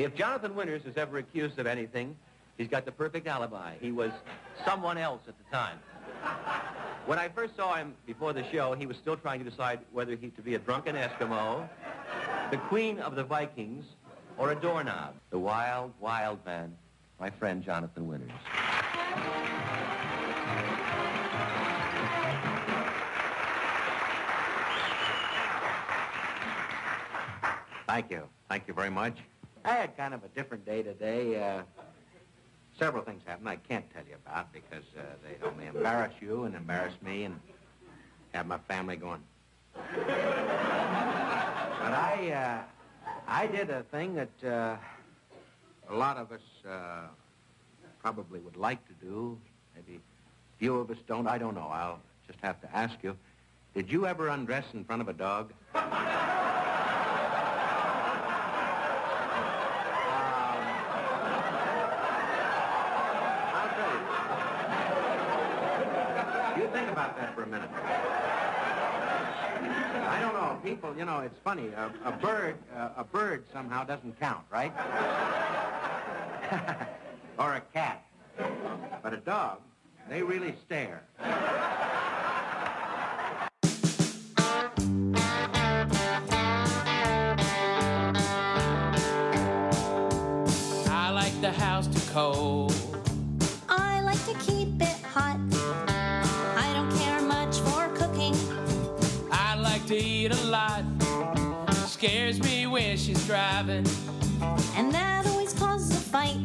If Jonathan Winters is ever accused of anything, he's got the perfect alibi. He was someone else at the time. When I first saw him before the show, he was still trying to decide whether he to be a drunken Eskimo, the queen of the Vikings, or a doorknob. The wild, wild man, my friend Jonathan Winters. Thank you. Thank you very much. I had kind of a different day today. Uh, several things happened I can't tell you about because uh, they'd only embarrass you and embarrass me and have my family going. But I, uh, I did a thing that uh, a lot of us uh, probably would like to do. Maybe few of us don't. I don't know. I'll just have to ask you. Did you ever undress in front of a dog? I'll tell you. You think about that for a minute. I don't know. People, you know, it's funny. A, a bird, uh, a bird somehow doesn't count, right? or a cat. But a dog, they really stare. I like the house too cold. I like to keep it Scares me when she's driving. And that always causes a fight.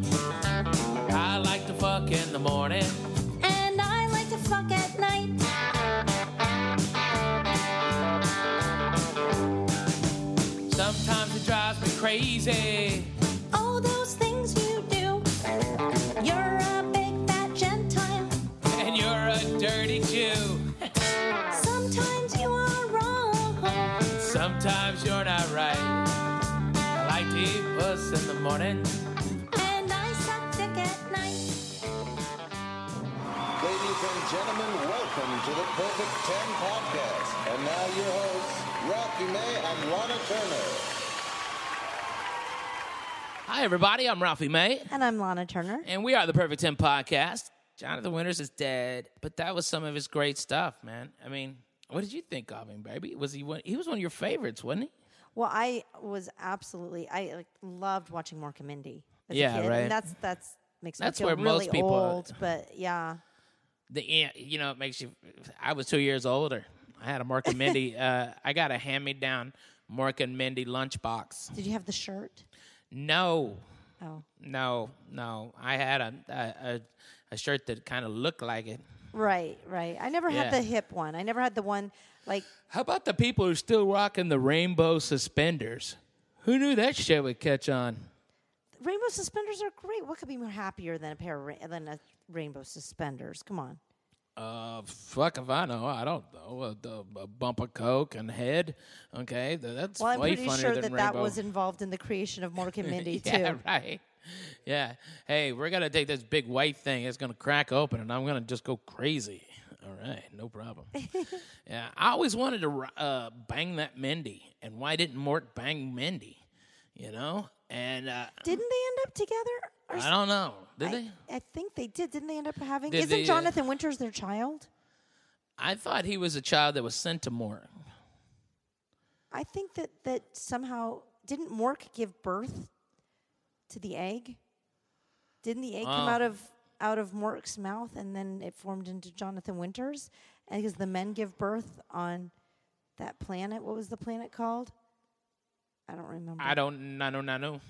I like to fuck in the morning. And I like to fuck at night. Sometimes it drives me crazy. In the morning. And I suck dick at night. Ladies and gentlemen, welcome to the Perfect 10 podcast. And now your hosts, Ralphie May and Lahna Turner. Hi, everybody. I'm Ralphie May, And I'm Lahna Turner. and we are the Perfect 10 podcast. Jonathan Winters is dead, but that was some of his great stuff, man. I mean, what did you think of him, baby? Was he one? He was one of your favorites, wasn't he? Well, I was absolutely I like loved watching Mork and Mindy. As Yeah, a kid. right. And that's that's makes That's me feel where most really people- old, but yeah. the yeah, you know it makes you i was two years older i had a mark and mindy uh, i got a hand-me-down mark and mindy lunchbox Did you have the shirt? no Oh, no no i had a a, a, a shirt that kind of looked like it right, right. I never had the hip one. I never had the one like how about the people who are still rocking the rainbow suspenders who knew that shit would catch on rainbow suspenders are great. What could be more happier than a pair of ra- than a rainbow suspenders? Come on. Uh, fuck if I know. I don't know. A, a, bump of coke and head. Okay, th- that's Well, I'm way pretty funnier sure that rainbow. that was involved in the creation of Mork and Mindy yeah, too. right. Yeah. Hey, we're gonna take this big white thing. It's gonna crack open, and I'm gonna just go crazy. All right, no problem. yeah, I always wanted to uh, bang that Mindy, and why didn't Mork bang Mindy? You know, and uh, Didn't they end up together? I don't know. Did I, they? I think they did. Didn't they end up having? Did Isn't they, uh, Jonathan Winters their child? I thought he was a child that was sent to Mork. I think that that somehow didn't Mork give birth to the egg? Didn't the egg come Oh. out of out of Mork's mouth and then it formed into Jonathan Winters? Because the men give birth on that planet, what was the planet called? I don't remember. I don't. Nano, nano.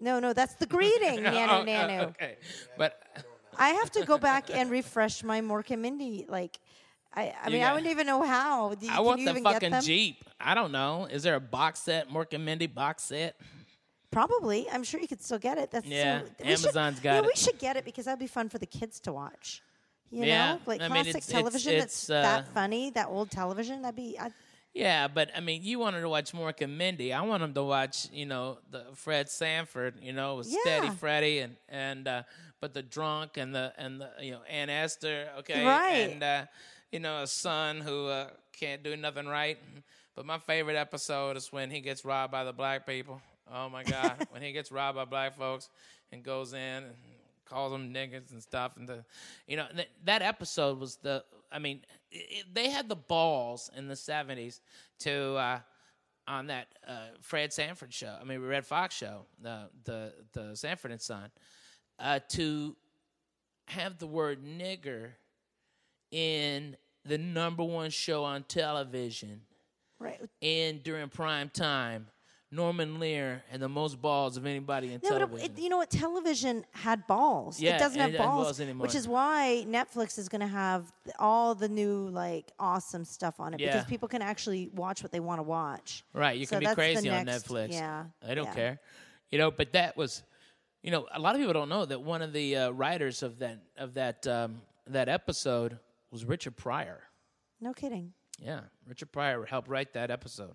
no, no, that's the greeting, Nanu Oh, Nanu. Uh, okay, but I have to go back and refresh my Mork and Mindy. Like, I, I You mean, I got- wouldn't even know how. Do, I want you the fucking? Jeep. I don't know. Is there a box set, Mork and Mindy box set? Probably. I'm sure you could still get it. That's Yeah, so, we should- Amazon's got you know, it. We should get it because that'd be fun for the kids to watch. You Yeah, know, like I mean, classic it's- it's- television it's, that's uh, that funny, that old television. That'd be. I, Yeah, but I mean, you wanted to watch Mork and Mindy. I want them to watch, you know, the Fred Sanford, you know, with Steady Yeah. Freddy and and uh, but the drunk and the and the you know Aunt Esther, okay, Right. and uh, you know a son who uh, can't do nothing right. But my favorite episode is when he gets robbed by the black people. Oh my God! when he gets robbed by black folks and goes in and calls them niggas and stuff, and the, you know, th- that episode was the. I mean, it, they had the balls in the '70s to uh, on that uh, Fred Sanford show. I mean, Redd Foxx show, the the the Sanford and Son, uh, to have the word nigger in the number one show on television Right. and during prime time, Norman Lear had the most balls of anybody in No, but it, you know what? Television had balls. Yeah, it doesn't have balls, balls anymore. which is why Netflix is going to have all the new like awesome stuff on it Yeah. because people can actually watch what they want to watch. right, you So can be crazy on next- Netflix. Yeah, I don't yeah. care. You know, but that was, you know, a lot of people don't know that one of the uh, writers of that of that um, that episode was Richard Pryor. No kidding. Yeah, Richard Pryor helped write that episode.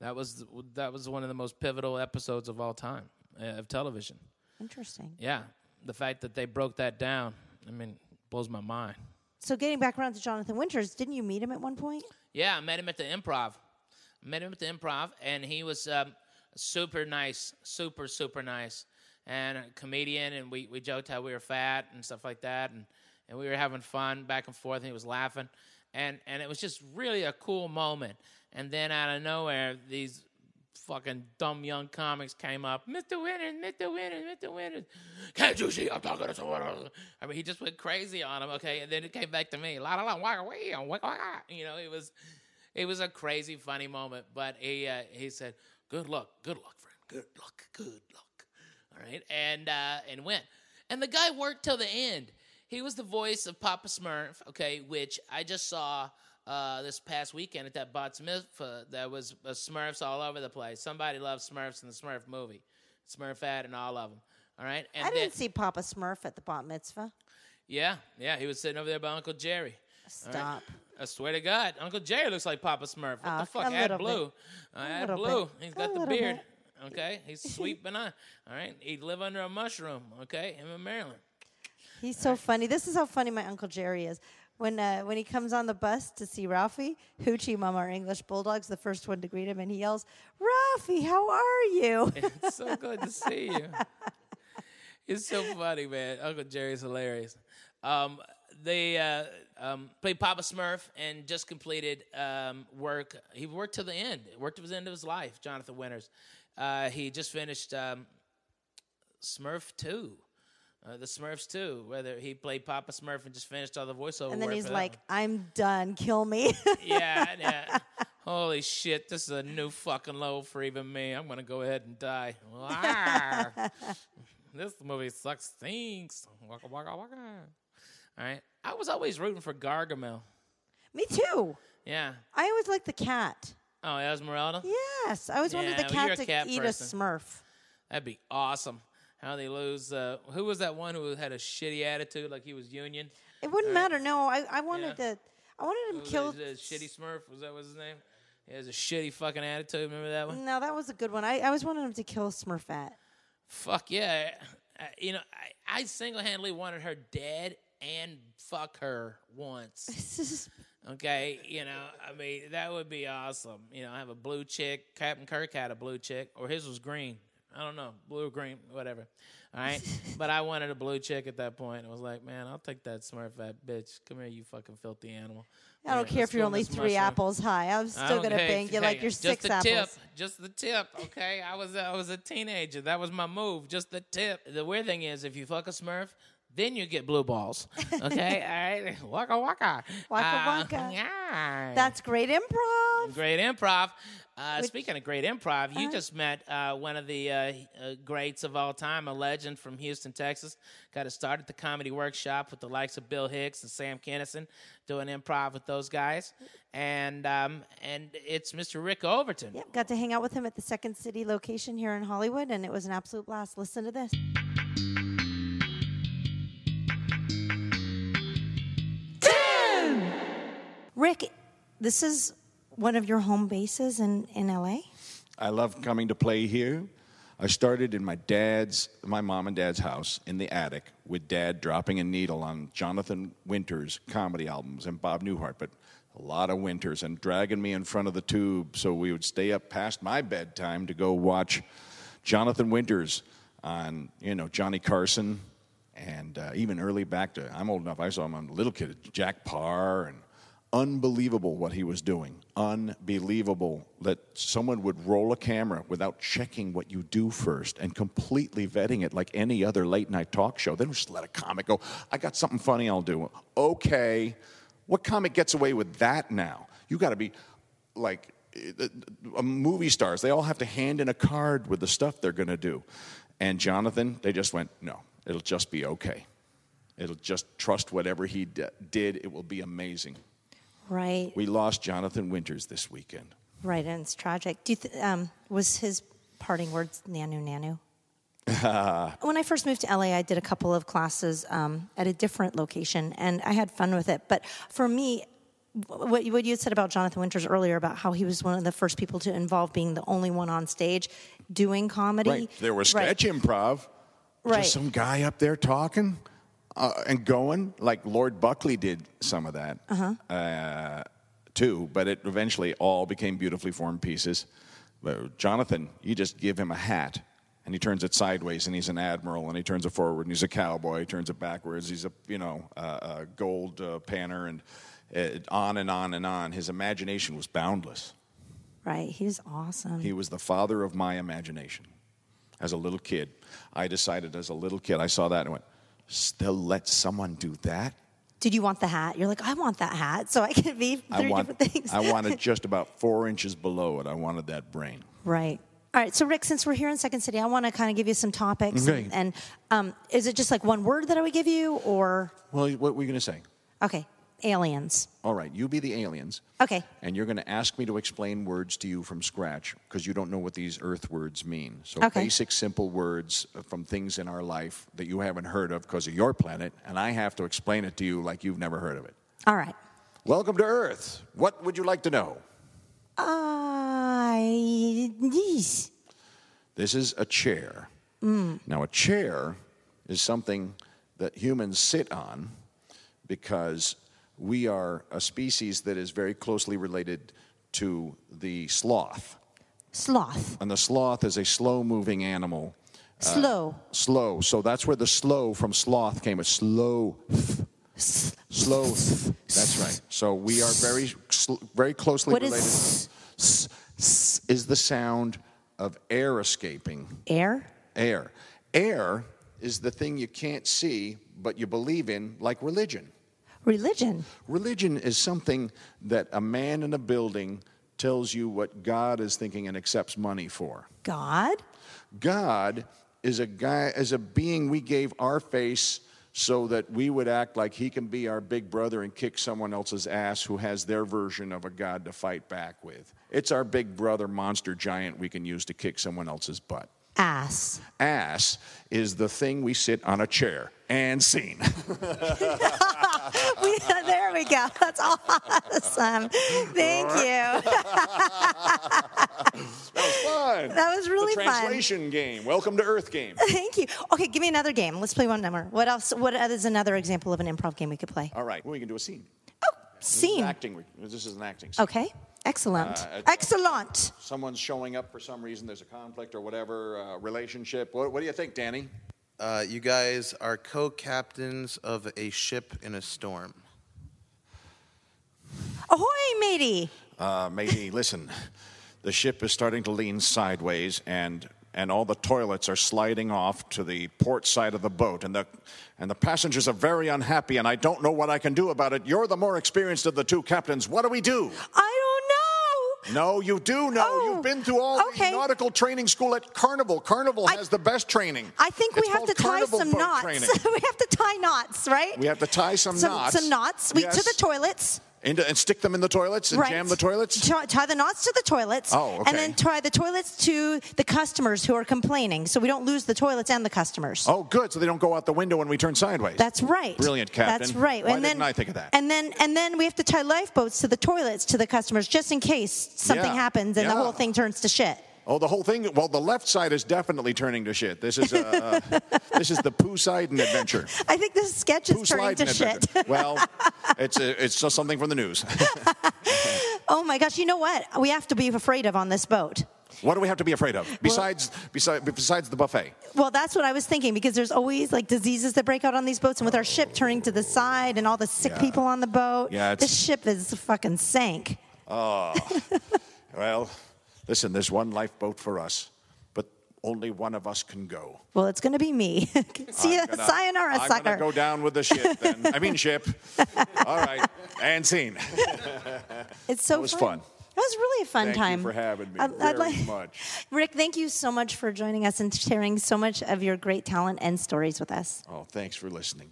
That was that was one of the most pivotal episodes of all time uh, of television. Interesting. Yeah, the fact that they broke that down, I mean, blows my mind. So getting back around to Jonathan Winters, didn't you meet him at one point? Yeah, I met him at the improv. I met him at the improv, and he was um, super nice, super, super nice, and a comedian. And we, we joked how we were fat and stuff like that, and, and we were having fun back and forth. And he was laughing, and and it was just really a cool moment. And then out of nowhere, these fucking dumb young comics came up, Mr. Winters, Mr. Winters, Mr. Winters. Can't you see I'm talking to someone else? I mean, he just went crazy on him, okay? And then it came back to me. La la la, waka waka, waka. You know, it was it was a crazy funny moment, but he uh, he said, "Good luck, good luck, friend. Good luck, good luck." All right? And uh and went. And the guy worked till the end. He was the voice of Papa Smurf, okay, which I just saw uh, this past weekend at that bat mitzvah. Uh, there was uh, Smurfs all over the place. Somebody loves Smurfs in the Smurf movie, Smurfette and all of them. All right, and I didn't see Papa Smurf at the bat mitzvah. Yeah, yeah, he was sitting over there by Uncle Jerry. All right? Stop. I swear to God, Uncle Jerry looks like Papa Smurf. What Ah, the fuck? a Add blue. Uh, A add blue. bit. He's A got the beard. bit. Okay, he's sweet banana. All right, he'd live under a mushroom. Okay, him in Maryland. He's so funny. This is how funny my Uncle Jerry is. When uh, when he comes on the bus to see Ralphie, Hoochie Mama, our English Bulldog's the first one to greet him, and he yells, Ralphie, how are you? It's so good to see you. It's so funny, man. Uncle Jerry's hilarious. Um, they uh, um, played Papa Smurf and just completed um, work. He worked to the end. Worked to the end of his life. Jonathan Winters. Uh, he just finished um, Smurf Two. Uh, the Smurfs too, whether he played Papa Smurf and just finished all the voiceover. and then work he's like. I'm done. Kill me. yeah, yeah. Holy shit, this is a new fucking low for even me. I'm gonna go ahead and die. This movie sucks, stinks. Waka waka waka. All right, I was always rooting for Gargamel. me too. Yeah. I always liked the cat. Oh, Esmeralda. Yes, I always wanted Yeah, the well, cat to cat eat person. a Smurf. That'd be awesome. How they lose? Uh, who was that one who had a shitty attitude, like he was Union? It wouldn't matter. No, I, I wanted Yeah. to. I wanted him killed. that, shitty Smurf? Was that was his name? He has a shitty fucking attitude. Remember that one? No, that was a good one. I, I always wanted him to kill Smurfette. Fuck yeah. I, you know, I, I single handedly wanted her dead and fuck her once. Okay, you know, I mean, that would be awesome. You know, I have a blue chick. Captain Kirk had a blue chick, or his was green. I don't know, blue or green, whatever. All right, but I wanted a blue chick at that point. I was like, man, I'll take that smart fat bitch. Come here, you fucking filthy animal. I don't care if you're only three mushroom. apples high. I'm still gonna hey, bang you hey, like you're just six the apples. Tip, just the tip, okay? I was I was a teenager. That was my move. Just the tip. The weird thing is, if you fuck a Smurf, then you get blue balls. Okay, all right. Waka waka. Waka Uh, waka. yeah. That's great improv. great improv. Uh, Which- speaking of great improv, you Uh-huh. just met uh, one of the uh, uh, greats of all time, a legend from Houston, Texas. Got to start at the Comedy Workshop with the likes of Bill Hicks and Sam Kinison, doing improv with those guys, and um, and it's Mr. Rick Overton. Yep, got to hang out with him at the Second City location here in Hollywood, and it was an absolute blast. Listen to this. Rick, this is one of your home bases in, in LA. I love coming to play here. I started in my dad's, my mom and dad's house in the attic with dad dropping a needle on Jonathan Winters' comedy albums and Bob Newhart, but a lot of winters and dragging me in front of the tube so we would stay up past my bedtime to go watch Jonathan Winters on, you know, Johnny Carson, and uh, even early back to, I'm old enough, I saw him on Little Kid, Jack Paar, and unbelievable what he was doing. Unbelievable that someone would roll a camera without checking what you do first and completely vetting it like any other late night talk show. They just let a comic go, I got something funny I'll do. Okay. What comic gets away with that now? You got to be like uh, uh, movie stars. They all have to hand in a card with the stuff they're to do. And Jonathan, they just went, no, it'll just be okay. It'll just trust whatever he d- did. It will be amazing. Right. We lost Jonathan Winters this weekend. Right, and it's tragic. Do you th- um, was his parting words "nanu nanu"? when I first moved to LA, I did a couple of classes um, at a different location, and I had fun with it. But for me, what, what you had said about Jonathan Winters earlier about how he was one of the first people to involve being the only one on stage doing comedy. Right. There was Right. sketch improv. Right. Just some guy up there talking uh, and going, like Lord Buckley did some of that uh too. But it eventually all became beautifully formed pieces. But Jonathan, you just give him a hat. And he turns it sideways, and he's an admiral, and he turns it forward, and he's a cowboy. He turns it backwards. He's a you know uh, a gold uh, panner, and uh, on and on and on. His imagination was boundless. Right, he was awesome. He was the father of my imagination. As a little kid, I decided as a little kid, I saw that and went, still let someone do that? Did you want the hat? You're like, I want that hat, so I can be three I want, different things. I wanted just about four inches below it. I wanted that brain. Right. All right. So, Rick, since we're here in Second City, I want to kind of give you some topics. Okay. And, and um, is it just like one word that I would give you, or Well, what were you going to say? okay, aliens? All right, you be the aliens. Okay. And you're going to ask me to explain words to you from scratch because you don't know what these earth words mean. So Okay. basic, simple words from things in our life that you haven't heard of because of your planet, and I have to explain it to you like you've never heard of it. All right. Welcome to Earth. What would you like to know? I yes. This is a chair. Mm. Now, a chair is something that humans sit on because we are a species that is very closely related to the sloth. sloth, And the sloth is a slow moving animal. Uh, slow, Slow. So that's where the slow from sloth came. It's slow. Slow. That's right. So we are very, sl- very closely What is related. s- S- s- is the sound of air escaping. air. Air. Air is the thing you can't see, but you believe in, like religion. Religion. Religion is something that a man in a building tells you what God is thinking and accepts money for. God. God is a guy, is a being we gave our face so that we would act like he can be our big brother and kick someone else's ass who has their version of a God to fight back with. It's our big brother monster giant we can use to kick someone else's butt. Ass. Ass is the thing we sit on a chair and scene. we, there we go. That's awesome. Thank you. that was Fun. That was really the fun. translation game. Welcome to Earth game. Thank you. Okay, give me another game. Let's play one number. What else? What is another example of an improv game we could play? All right, well, we can do a scene. Oh, this is Scene. acting. This is an acting. scene. Okay. Excellent. Uh, Excellent. Someone's showing up for some reason. There's a conflict or whatever uh, relationship. What, what do you think, Danny? Uh, you guys are co-captains of a ship in a storm. Ahoy, matey. Uh, matey, listen. The ship is starting to lean sideways, and and all the toilets are sliding off to the port side of the boat, and the and the passengers are very unhappy, and I don't know what I can do about it. You're the more experienced of the two captains. What do we do? I don't know. No, you do know. Oh, You've been through all okay. the nautical training school at Carnival. Carnival I- has the best training. I think It's we have to tie Carnival some knots. we have to tie knots, right? We have to tie some, some knots. Some knots. We, Yes. To the toilets. Into- and stick them in the toilets and right. jam the toilets. Tie, tie the knots to the toilets. Oh, okay. And then tie the toilets to the customers who are complaining, so we don't lose the toilets and the customers. Oh, good. So they don't go out the window when we turn sideways. That's right. Brilliant, Captain. That's right. Why and then, I think of that? And then and then we have to tie lifeboats to the toilets to the customers just in case something Yeah. happens and the whole thing turns to shit. Oh, the whole thing. Well, the left side is definitely turning to shit. This is uh, uh, this is the Pooh Sidon adventure. I think this sketch is Pooh turning to shit. well, it's a, it's just something from the news. oh my gosh! You know what? We have to be afraid of on this boat. What do we have to be afraid of besides besides besides the buffet? Well, that's what I was thinking because there's always like diseases that break out on these boats, and with our ship turning to the side and all the sick Yeah. people on the boat, Yeah, this ship is fucking sank. Oh, well, listen, there's one lifeboat for us, but only one of us can go. Well, it's going to be me. See ya, I'm gonna- I'm sucker. gonna go down with the ship then. I mean ship. All right, and scene. It's so That was fun. fun. That was really a fun Thank you time. for having me I'd- I'd very like- much. Rick, thank you so much for joining us and sharing so much of your great talent and stories with us. Oh, thanks for listening.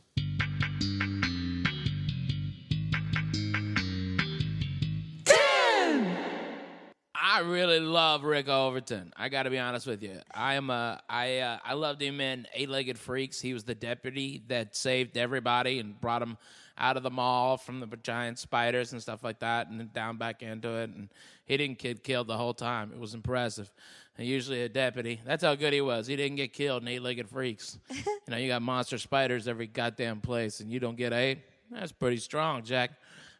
I really love Rick Overton. I got to be honest with you. I am a I uh, I loved him in Eight Legged Freaks. He was the deputy that saved everybody and brought them out of the mall from the giant spiders and stuff like that, and then down back into it. And he didn't get killed the whole time. It was impressive. And usually a deputy. That's how good he was. He didn't get killed in Eight Legged Freaks. you know, you got monster spiders every goddamn place, and you don't get eight. That's pretty strong, Jack.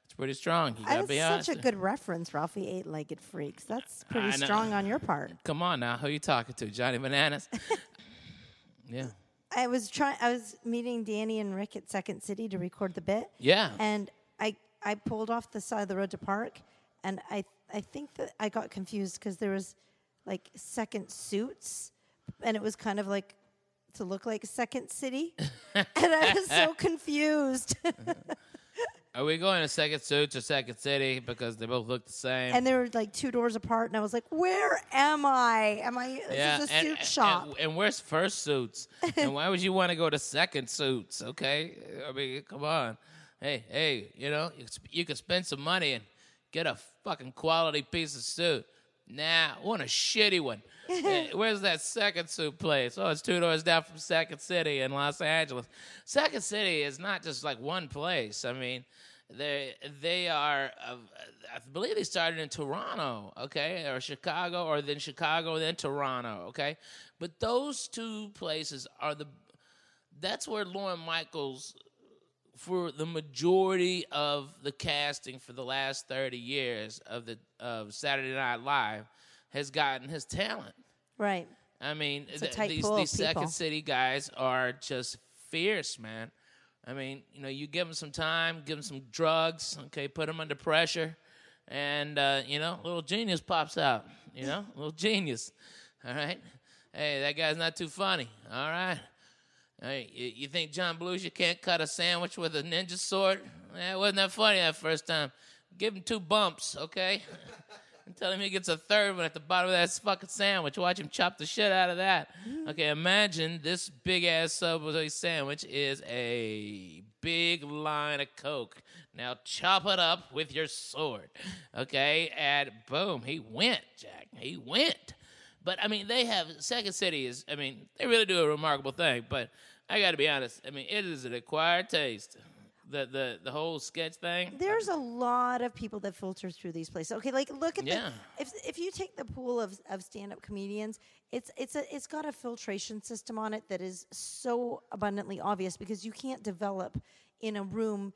It's pretty strong. You gotta That's be honest. such a good reference, Ralphie. Eight-legged freaks. That's pretty I know. strong on your part. Come on now, who are you talking to, Johnny Bananas? yeah, I was trying. I was meeting Danny and Rick at Second City to record the bit. Yeah. And I I pulled off the side of the road to park, and I I think that I got confused because there was like second suits, and it was kind of like to look like Second City, and I was so confused. Are we going to Second Suits or Second City because they both look the same? and they were like two doors apart, and I was like, "Where am I? Am I? This is a and, suit and- shop." And, and where's First Suits? and why would you want to go to Second Suits? Okay, I mean, come on. Hey, hey, you know, you, you could spend some money and get a fucking quality piece of suit. Nah, want a shitty one. Eh, Where's that second suit place? Oh, it's two doors down from Second City in Los Angeles. Second City is not just like one place. I mean, they they are. Uh, I believe they started in Toronto, okay, or Chicago, or then Chicago, then Toronto, okay. But those two places are the. That's where Lorne Michaels for the majority of the casting for the last 30 years of the of Saturday Night Live has gotten his talent. right. I mean, th- these these Second. City guys are just fierce, man. I mean, you know, you give them some time, give them some drugs, okay, put them under pressure, and uh, you know, a little genius pops out. You know, a little genius. All right. Hey, that guy's not too funny. All right. Hey, you, you think John Belushi can't cut a sandwich with a ninja sword? It wasn't that funny that first time. Give him two bumps, okay? and tell him he gets a third one at the bottom of that fucking sandwich. Watch him chop the shit out of that. Mm. Okay, imagine this big ass Subway sandwich is a big line of Coke. Now chop it up with your sword, okay? And boom, he went, Jack. He went. But I mean, they have Second City is. I mean, they really do a remarkable thing. But I got to be honest. I mean, it is an acquired taste. The the the whole sketch thing. There's a lot of people that filter through these places. Okay, like look at Yeah. the if if you take the pool of, of stand up comedians, it's it's a it's got a filtration system on it that is so abundantly obvious because you can't develop in a room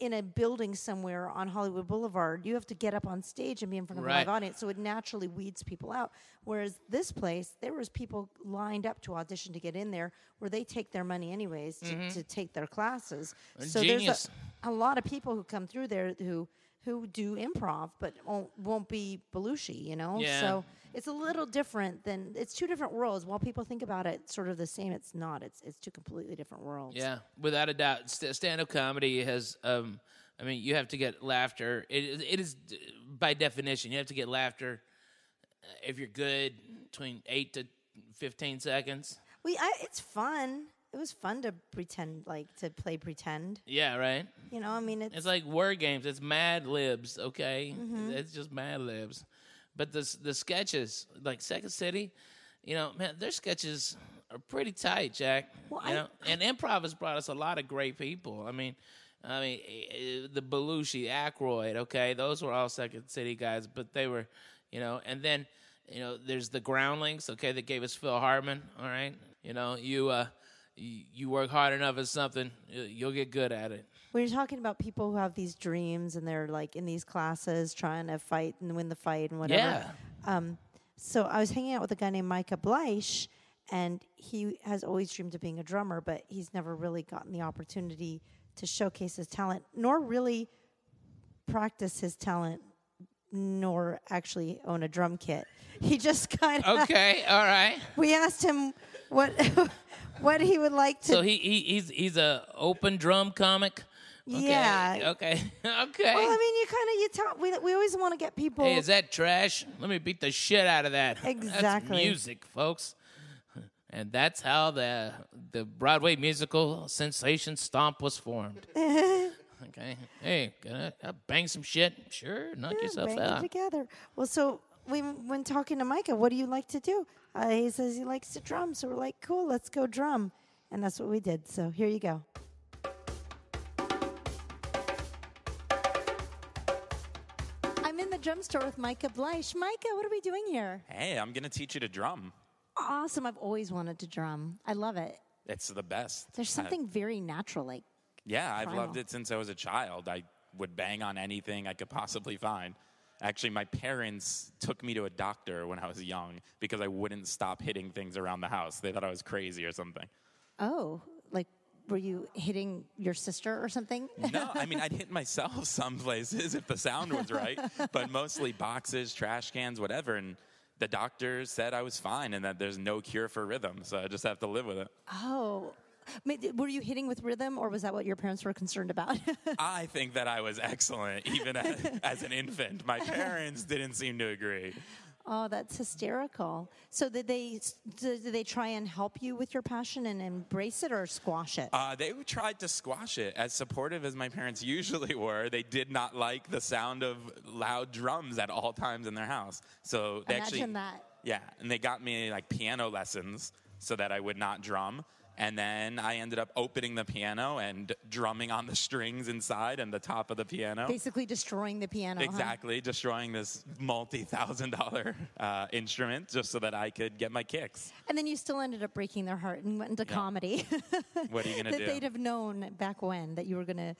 in a building somewhere on Hollywood Boulevard. You have to get up on stage and be in front of a live audience, so it naturally weeds people out. Whereas this place, there was people lined up to audition to get in there, where they take their money anyways to, to take their classes. A so Mm-hmm. genius. there's a, a lot of people who come through there who who do improv, but won't, won't be Belushi, you know. Yeah. So it's a little different than it's two different worlds. While people think about it sort of the same, it's not. It's it's two completely different worlds. Yeah, without a doubt, st- stand-up comedy has. Um, I mean, you have to get laughter. It is, it is by definition you have to get laughter uh, if you're good between eight to fifteen seconds. We I, it's fun. It was fun to pretend like to play pretend. Yeah, right. You know, I mean, it's, It's like word games. It's Mad Libs, okay? It's just Mad Libs. But the the sketches, like Second City, you know, man, their sketches are pretty tight, Jack. Well, you I- know, and improv has brought us a lot of great people. I mean, I mean, eh, the Belushi, Aykroyd, okay, those were all Second City guys, but they were, you know, and then, you know, there's the Groundlings, okay, that gave us Phil Hartman, all right. You know, you uh, you, work hard enough at something, you- you'll get good at it. when you're talking about people who have these dreams and they're like in these classes trying to fight and win the fight and whatever. Yeah. Um, So I was hanging out with a guy named Micah Bleich, and he has always dreamed of being a drummer, but he's never really gotten the opportunity to showcase his talent, nor really practice his talent, nor actually own a drum kit. He just kind of. Okay, all right. We asked him what what he would like to. So he, he he's he's a open drum comic. Okay, Yeah. Okay. Okay. well, I mean, you kind of you talk. We we always want to get people. Hey, is that trash? Let me beat the shit out of that. That's Exactly. music, folks. And that's how the the Broadway musical sensation Stomp was formed. okay. Hey, gonna bang some shit? Sure, knock Yeah, yourself bang it out. together. Well, so we when talking to Micah, what do you like to do? Uh, he says he likes to drum. So we're like, cool, let's go drum, and that's what we did. So here you go. I'm in the drum store with Micah Bleich. Micah, what are we doing here? Hey, I'm going to teach you to drum. Awesome. I've always wanted to drum. I love it. It's the best. There's I- something very natural, like yeah, I've loved it since I was a child. I would bang on anything I could possibly find. Actually, my parents took me to a doctor when I was young because I wouldn't stop hitting things around the house. They thought I was crazy or something. oh, like were you hitting your sister or something? No, I mean, I'd hit myself some places if the sound was right, but mostly boxes, trash cans, whatever. And the doctor said I was fine and that there's no cure for rhythm, so I just have to live with it. Oh. Were you hitting with rhythm, or was that what your parents were concerned about? I think that I was excellent, even as, as an infant. My parents didn't seem to agree. oh, that's hysterical. So did they did they try and help you with your passion and embrace it, or squash it? Uh, they tried to squash it. As supportive as my parents usually were, they did not like the sound of loud drums at all times in their house. So they Imagine actually, that. yeah, and they got me like piano lessons so that I would not drum. And then I ended up opening the piano and drumming on the strings inside and the top of the piano. Basically, destroying the piano. huh? Exactly, destroying this multi-thousand dollar uh, instrument just so that I could get my kicks. And then you still ended up breaking their heart and went into comedy. What are you gonna do? that they'd have known back when that you were going to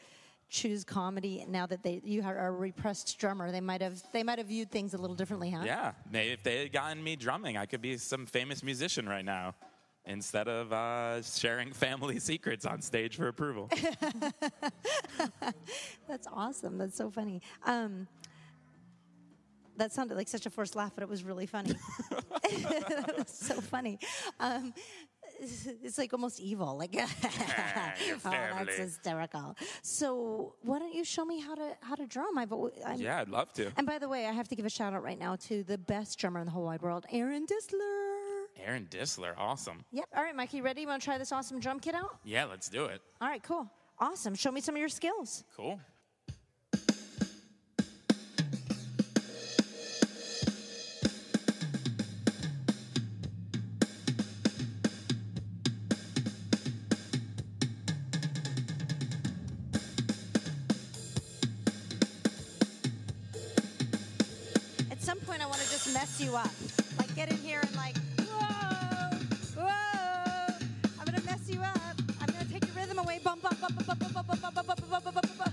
choose comedy. Now that they you are a repressed drummer, they might have they might have viewed things a little differently, huh? Yeah, if they had gotten me drumming, I could be some famous musician right now instead of uh, sharing family secrets on stage for approval. That's awesome. That's so funny. Um, that sounded like such a forced laugh, but it was really funny. that was so funny. Um, it's, like almost evil. Like, oh, that's hysterical. So, why don't you show me how to how to drum? I've, I'm, yeah, I'd love to. And by the way, I have to give a shout out right now to the best drummer in the whole wide world, Aaron Disler. Aaron Disler, awesome. Yep. All right, Mikey, ready? You want to try this awesome drum kit out? Yeah, let's do it. All right, cool. Awesome. Show me some of your skills. Cool. At some point, I want to just mess you up. Like, get in here and, like, whoa, whoa. I'm to mess you up. I'm to take your rhythm away. Bum, bum, bum, bum, bum, bum, bum, bum, bum, bum, bum, bum, bum.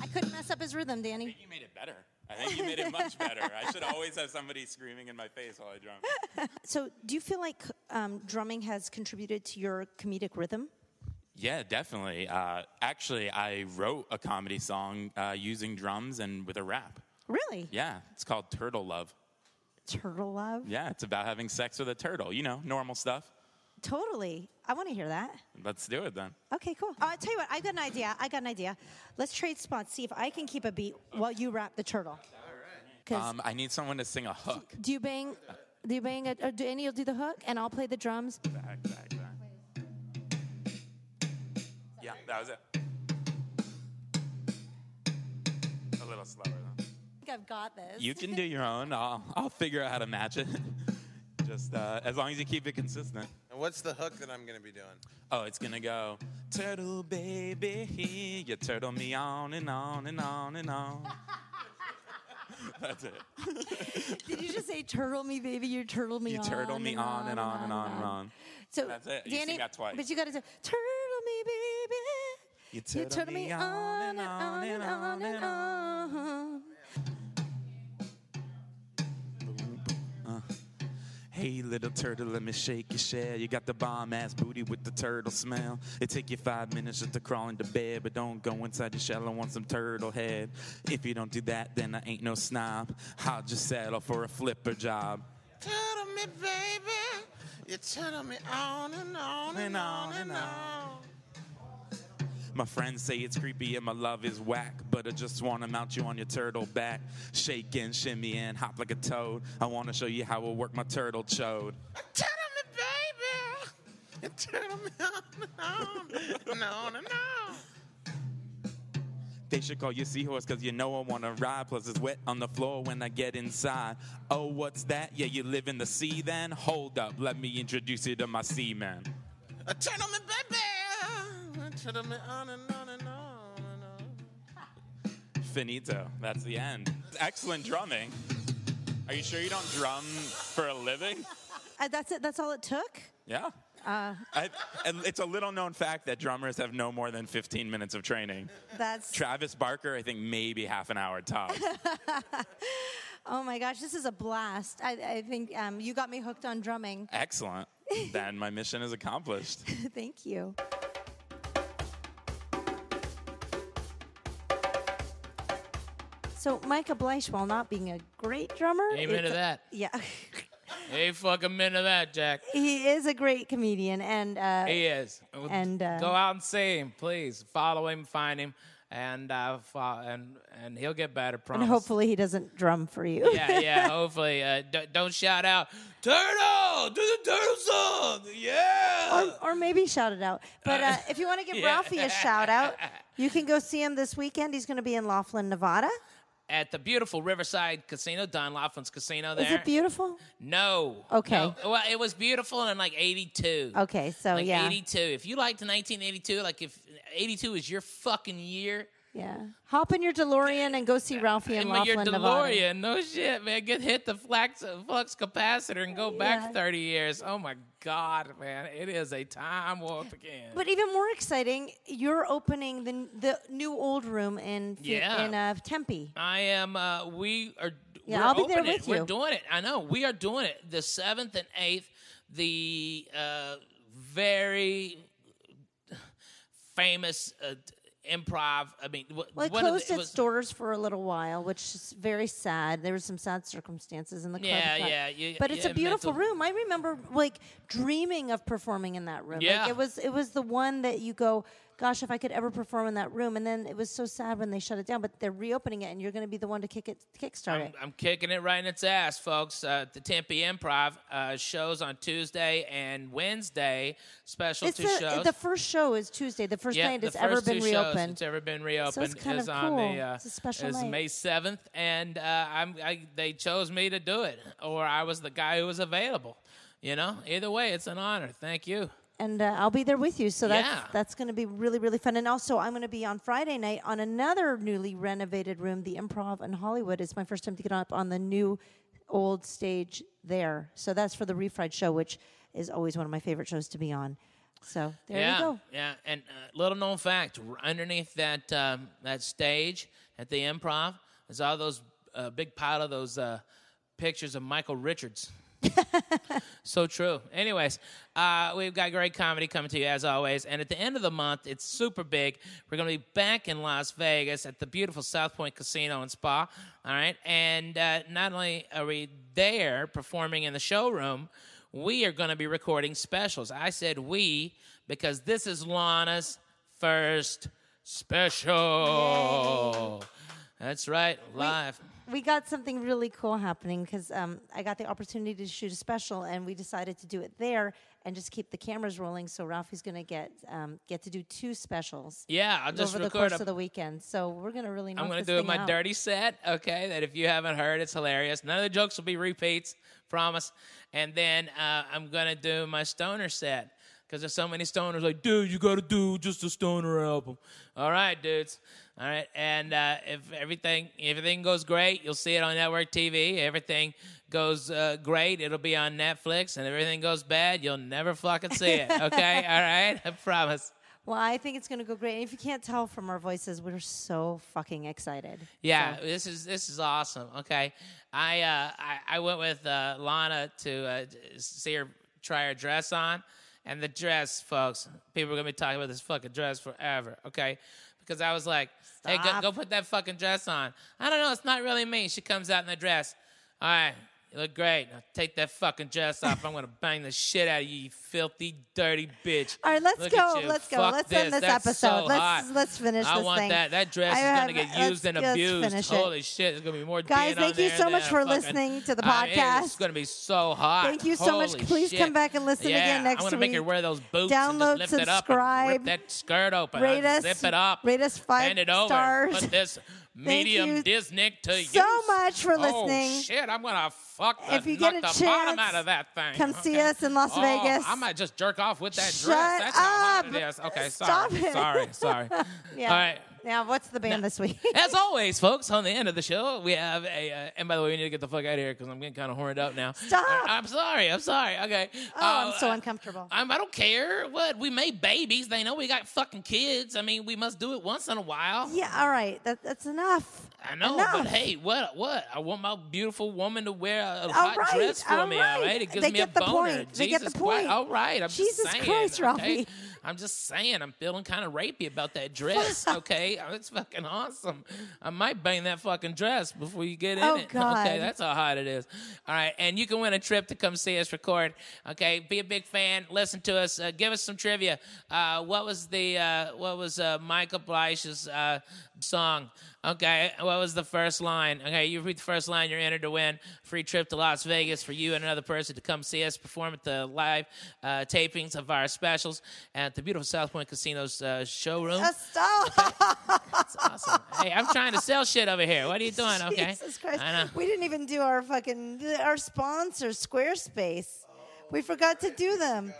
I couldn't mess up his rhythm, Danny. I think you made it better. I think you made it much better. I should always have somebody screaming in my face while I drum. So, do you feel like um, drumming has contributed to your comedic rhythm? Yeah, definitely. Uh, actually, I wrote a comedy song uh, using drums and with a rap. Really? Yeah, it's called Turtle Love. Turtle love? Yeah, it's about having sex with a turtle. You know, normal stuff. Totally. I want to hear that. Let's do it then. Okay, cool. Uh, I'll tell you what, I've got an idea. I got an idea. Let's trade spots. See if I can keep a beat while you rap the turtle. 'Cause Um, I need someone to sing a hook. do you bang? Do you bang? A, or do Annie will do the hook, and I'll play the drums. Back, back, back. Yeah, that was it. Think I've got this. You can do your own. I'll, I'll figure out how to match it. Just uh, as long as you keep it consistent. And what's the hook that I'm going to be doing? Oh, it's gonna go. Turtle baby, you turtle me on and on and on and on. That's it. Did you just say turtle me, baby? You turtle me You on. turtle me on and on and on and on. So That's it. You Danny, sing that twice. but you got to say turtle me, baby. You You turtle me on and on and on and on. Hey, little turtle, let me shake your shell. You got the bomb ass booty with the turtle smell. It take you five minutes just to crawl into bed, but don't go inside your shell. I want some turtle head. If you don't do that, then I ain't no snob. I'll just settle for a flipper job. Tell me, baby. You tell me on and on and on and on. My friends say it's creepy and my love is whack, but I just want to mount you on your turtle back. Shake and shimmy and hop like a toad. I want to show you how I work my turtle chode. Tell me, baby. Tell me on and on on. They should call you seahorse because you know I want to ride. Plus, it's wet on the floor when I get inside. Oh, what's that? Yeah, you live in the sea then? Hold up, let me introduce you to my seaman. Uh, Tell me, baby. Tell me on and on and on and on. Finito. That's the end. Excellent drumming. Are you sure you don't drum for a living? Uh, that's it. That's all it took. Yeah. Uh, I, and it's a little known fact that drummers have no more than 15 minutes of training. that's. Travis Barker, I think maybe half an hour tops. Oh my gosh, this is a blast. I, I think um, you got me hooked on drumming. Excellent. then my mission is accomplished. Thank you. So Micah Bleich, while not being a great drummer, Amen to that. Yeah, Hey, fucking minute of that, Jack. he is a great comedian, and uh, He is. And, uh, go out and see him, please. Follow him, find him, and uh, and and he'll get better. Promise. and hopefully he doesn't drum for you. yeah, yeah. Hopefully, uh, d- don't shout out, "Turtle, do the turtle song!" Yeah. or, or maybe shout it out. But uh, if you want to give Yeah. Ralphie a shout out, you can go see him this weekend. He's going to be in Laughlin, Nevada. At the beautiful Riverside Casino, Don Laughlin's casino there. Is it beautiful? No. Okay. No. Well, it was beautiful in like '82. Okay, so like yeah, 82. If you liked 1982, like if 82 is your fucking year, yeah. Hop in your DeLorean and go see Ralphie in and with your Laughlin, Nevada. DeLorean, no shit, man, get hit the flux, flux capacitor and go Yeah. back 30 years. Oh my God, man, it is a time warp again. But even more exciting, you're opening the the new old room in Yeah. in uh, Tempe. I am. Uh, we are. Yeah, we're I'll be there opening it. with We're doing it. I know. We are doing it. The seventh and eighth. The uh, very famous uh, improv. I mean, wh- Well, it one of closed the, it its was- doors for a little while, which is very sad. There were some sad circumstances in the club. Yeah, but- yeah, but it's yeah, a beautiful mental- room. I remember like dreaming of performing in that room. Yeah. like, it was it was the one that you go, gosh, if I could ever perform in that room. And then it was so sad when they shut it down. But they're reopening it, and you're going to be the one to kick it, kickstart I'm, it. I'm kicking it right in its ass, folks. Uh, the Tempe Improv uh, shows on Tuesday and Wednesday. Special It's two the, shows. the first show is Tuesday. The first yeah, night it's ever been reopened. It's ever been reopened. So it's kind is of on the. cool. Uh, It's a special is night. May seventh, and uh, I'm. I, they chose me to do it, or I was the guy who was available. You know, either way, it's an honor. Thank you. And uh, I'll be there with you. So that's Yeah. that's going to be really really fun. And also, I'm going to be on Friday night on another newly renovated room, the Improv in Hollywood. It's my first time to get up on the new old stage there. So that's for the Refried show, which is always one of my favorite shows to be on. So there yeah, you go. Yeah, and uh, little known fact: r- underneath that um, that stage at the Improv, is all those uh, big pile of those uh, pictures of Michael Richards. so true. Anyways, uh, we've got great comedy coming to you as always, and at the end of the month, it's super big. We're going to be back in Las Vegas at the beautiful South Point Casino and Spa. All right, and uh, not only are we there performing in the showroom, we are going to be recording specials. I said we because this is Lahna's first special. That's right, live. We got something really cool happening because um, I got the opportunity to shoot a special, and we decided to do it there and just keep the cameras rolling. So Ralphie's going to get um, get to do two specials. Yeah, I'll just over the course a of the weekend. So we're going to really. I'm going to do my out. dirty set, okay? That if you haven't heard, it's hilarious. None of the jokes will be repeats, promise. And then uh, I'm going to do my stoner set because there's so many stoners like, dude, you got to do just a stoner album. All right, dudes. All right, and uh, if everything everything goes great, you'll see it on network TV. Everything goes uh, great, it'll be on Netflix. And if everything goes bad, you'll never fucking see it. Okay, all right, I promise. Well, I think it's going to go great. And if you can't tell from our voices, we're so fucking excited. Yeah, So- this is this is awesome. Okay, I uh, I, I went with uh, Lahna to uh, see her try her dress on, and the dress, folks, people are gonna be talking about this fucking dress forever. Okay, because I was like, hey, go, go put that fucking dress on. I don't know, it's not really me. She comes out in the dress. All right. You look great. Now take that fucking dress off. I'm gonna bang the shit out of you, you filthy, dirty bitch. All right, let's Look go. Let's go. Fuck Let's this. end this That's episode. So let's hot. let's finish this. I this want thing. that. That dress I is have- gonna get used and abused. Holy shit! There's gonna be more. Guys, thank you so much for fucking- listening to the I mean, It's gonna be so hot. Thank you so much. Please shit. come back and listen yeah, again next I'm gonna make her wear those boots Download, and just lift it up and subscribe, rip that skirt open. rate us- zip it up. rate us five Bend it over. stars. Put this medium Disney to you. so much for oh, listening. Oh shit! I'm gonna fuck the, If you get a the bottom chance, out of that thing. come see us in Las Oh, Vegas. I might just jerk off with that Shut dress. That's how hot up. it is. Okay, Stop sorry, it. sorry, sorry. Yeah. All right. Now, what's the band this week? As always, folks, on the end of the show, we have a. Uh, and by the way, we need to get the fuck out of here because I'm getting kind of horned up now. Stop. I, am sorry. I'm sorry. Okay. oh, I'm Uh, so uncomfortable. I'm, I don't care. What? We made babies. They know we got fucking kids. I mean, we must do it once in a while. yeah, all right. That, that's enough. I know, Enough. but hey, what? What? I want my beautiful woman to wear a, hot right, dress for all me. All right. right, it gives They me a get the boner. point. They Jesus get the Christ. point. All right, I'm Jesus just saying. Christ, okay? Ralphie. I'm just saying. I'm feeling kind of rapey about that dress. okay, it's fucking awesome. I might bang that fucking dress before you get in Oh, it. God. Okay, that's how hot it is. All right, and you can win a trip to come see us record. Okay, be a big fan. Listen to us. Uh, give us some trivia. Uh, what was the uh, what was uh, Micah Bleich's uh, song? Okay, what was the first line? Okay, you read the first line, you're entered to win free trip to Las Vegas for you and another person to come see us perform at the live uh, tapings of our specials at the beautiful South Point Casino's uh, showroom. Stop. That's awesome. hey, I'm trying to sell shit over here. What are you doing? Okay, Jesus Christ. I know. We didn't even do our fucking our sponsor, Squarespace. We forgot to do them.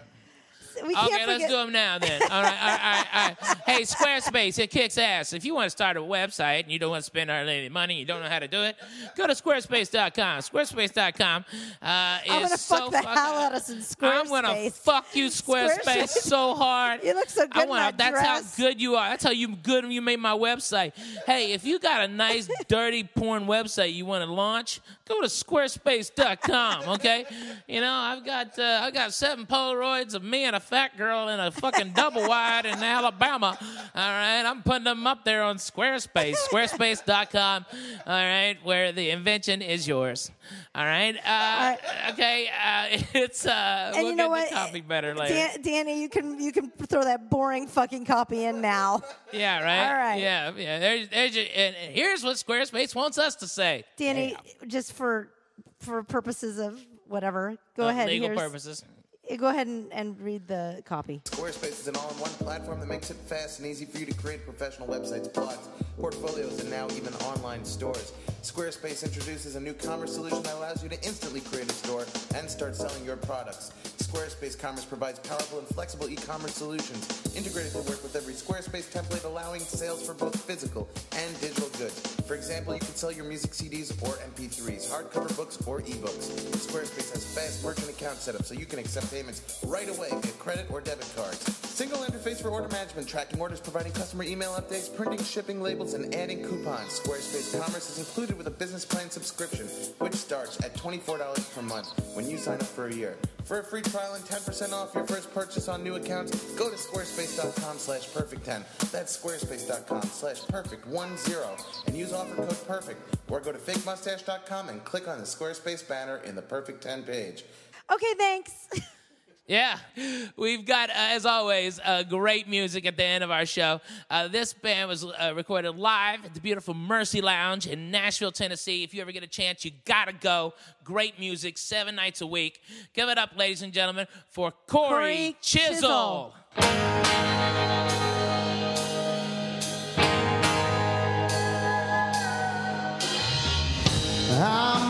We can't Okay, let's do them now then. All right, all right, all right, all right. Hey, Squarespace, it kicks ass. If you want to start a website and you don't want to spend hardly any money, you don't know how to do it, go to squarespace.com. Squarespace.com uh, I'm gonna so fuck the fucking- hell out of some I'm gonna fuck you, Squarespace, Squarespace. so hard. You look so good I in wanna, that That's dress. how good you are. That's how you good you made my website. Hey, if you got a nice, dirty porn website you want to launch, go to Squarespace.com. Okay, you know I've got uh, I've got seven Polaroids of me and a fat girl in a fucking double wide in Alabama. All right, I'm putting them up there on Squarespace. Squarespace.com. All right, where the invention is yours. All right. Uh, Okay. Uh, it's uh, And we'll you know get what? the copy better later. Dan- Danny, you can you can throw that boring fucking copy in now. Yeah, right. All right. Yeah, yeah. There's, there's your, and and here's what Squarespace wants us to say. Danny, just for for purposes of whatever, go Uh, ahead. Legal here's- purposes. Go ahead and, and read the copy. Squarespace is an all-in-one platform that makes it fast and easy for you to create professional websites, blogs, portfolios, and now even online stores. Squarespace introduces a new commerce solution that allows you to instantly create a store and start selling your products. Squarespace Commerce provides powerful and flexible e-commerce solutions integrated to work with every Squarespace template, allowing sales for both physical and digital goods. For example, you can sell your music CDs or MP3s, hardcover books or ebooks. Squarespace has fast merchant account setup so you can accept payments right away via credit or debit cards. Single interface for order management, tracking orders, providing customer email updates, printing, shipping labels, and adding coupons. Squarespace Commerce is included with a business plan subscription, which starts at $24 per month when you sign up for a year. For a free trial and 10% off your first purchase on new accounts, go to squarespace.com slash perfect10. That's squarespace.com slash perfect10 and use offer code perfect. Or go to fakemustache.com and click on the Squarespace banner in the perfect 10 page. Okay, thanks. Yeah, we've got, uh, as always, uh, great music at the end of our show. Uh, this band was uh, recorded live at the beautiful Mercy Lounge in Nashville, Tennessee. If you ever get a chance, you gotta go. Great music, seven nights a week. Give it up, ladies and gentlemen, for Corey, Corey Chisel. Chisel. I'm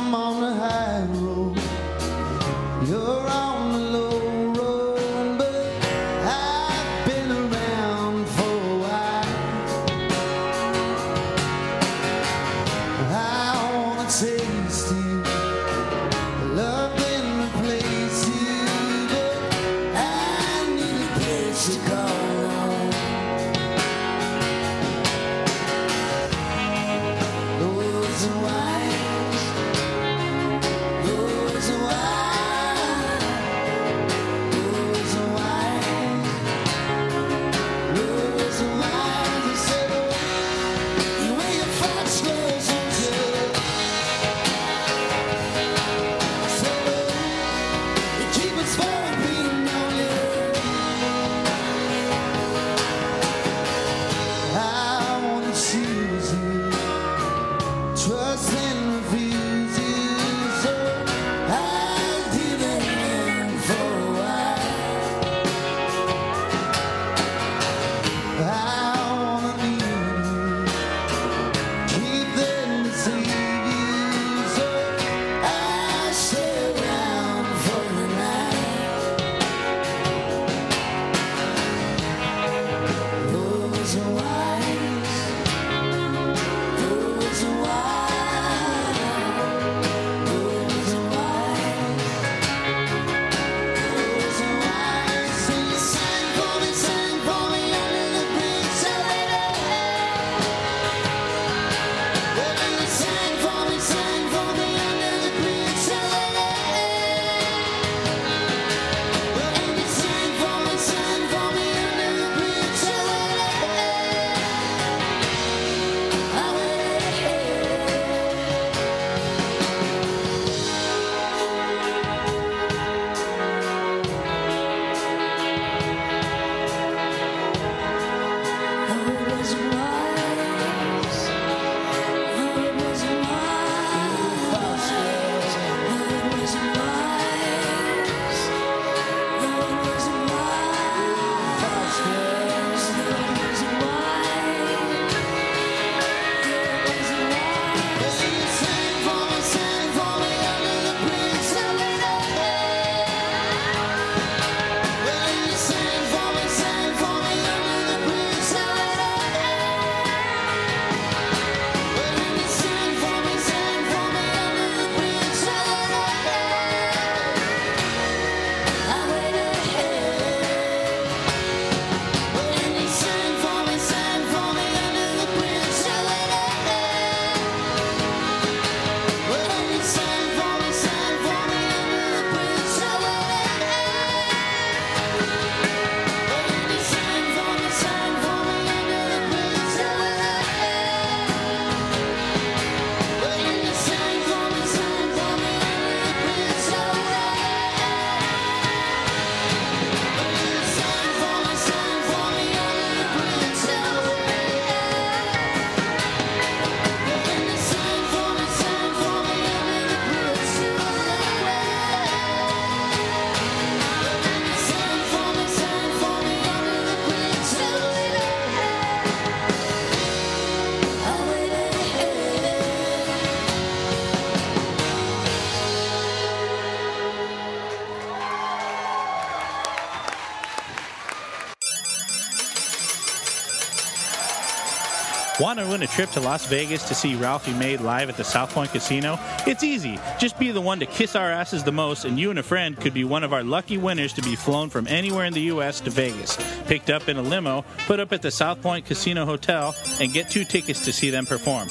Want to win a trip to Las Vegas to see Ralphie May live at the South Point Casino? It's easy. Just be the one to kiss our asses the most, and you and a friend could be one of our lucky winners to be flown from anywhere in the U.S. to Vegas, picked up in a limo, put up at the South Point Casino Hotel, and get two tickets to see them perform.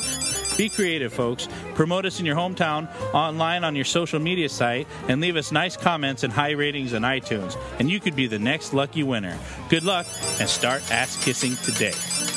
Be creative, folks. Promote us in your hometown, online on your social media site, and leave us nice comments and high ratings on iTunes. And you could be the next lucky winner. Good luck and start ass kissing today.